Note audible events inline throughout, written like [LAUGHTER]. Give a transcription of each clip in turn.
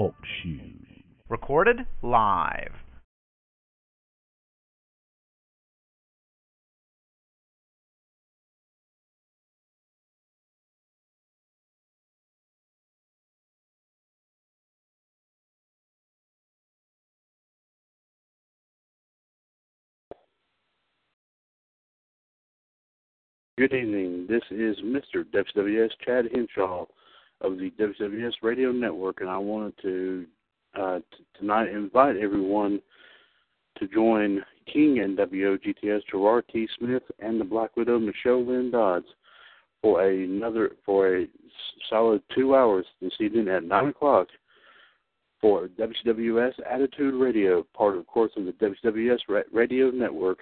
Talk shoes. Recorded live. Good evening. This is Mr. WWS Chad Hinshaw of the WWS Radio Network, and I wanted to uh, t- tonight invite everyone to join King NWO GTS Gerard T. Smith and the Black Widow Michelle Lynn Dodds for another for a solid two hours this evening at nine o'clock for WWS Attitude Radio, part of course of the WWS Radio Network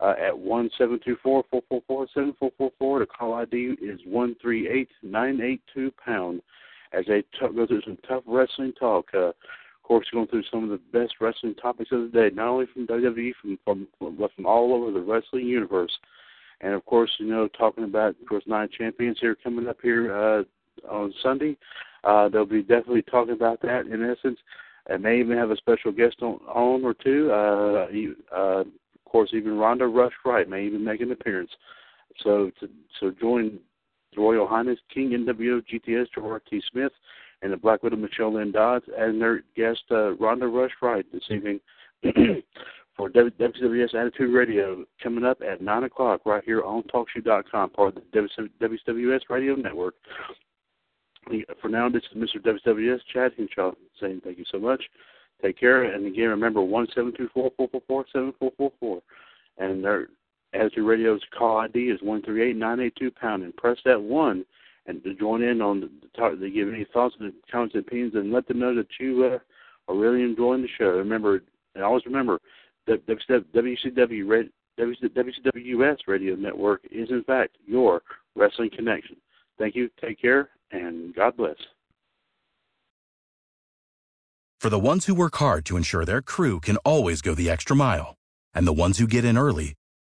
uh, at one seven two four four four four seven four four four. Call ID is one three eight nine eight two pound. As they t- go through some tough wrestling talk, uh, of course, going through some of the best wrestling topics of the day, not only from WWE, from from but from all over the wrestling universe. And of course, you know, talking about of course nine champions here coming up here uh, on Sunday. Uh, they'll be definitely talking about that in essence. And may even have a special guest on, on or two. Uh, uh, of course, even Ronda Rush Wright may even make an appearance. So to so join Royal Highness King NWO GTS Gerard T. Smith and the Black Widow Michelle Lynn Dodds and their guest uh, Ronda Rush Wright this evening [CLEARS THROAT] for WWS Attitude Radio coming up at 9 o'clock right here on TalkShoe.com, part of the WWS Radio Network. For now, this is Mr. WWS Chad Hinshaw saying thank you so much. Take care, and again, remember one seven two four four four their Attitude Radio's call ID is one three eight nine eight two pound, and press that one and to join in on the, talk. They give any thoughts and comments and opinions, and let them know that you uh, are really enjoying the show. Remember, and always remember, that WCW WCWS Radio Network is in fact your wrestling connection. Thank you. Take care, and God bless. For the ones who work hard to ensure their crew can always go the extra mile, and the ones who get in early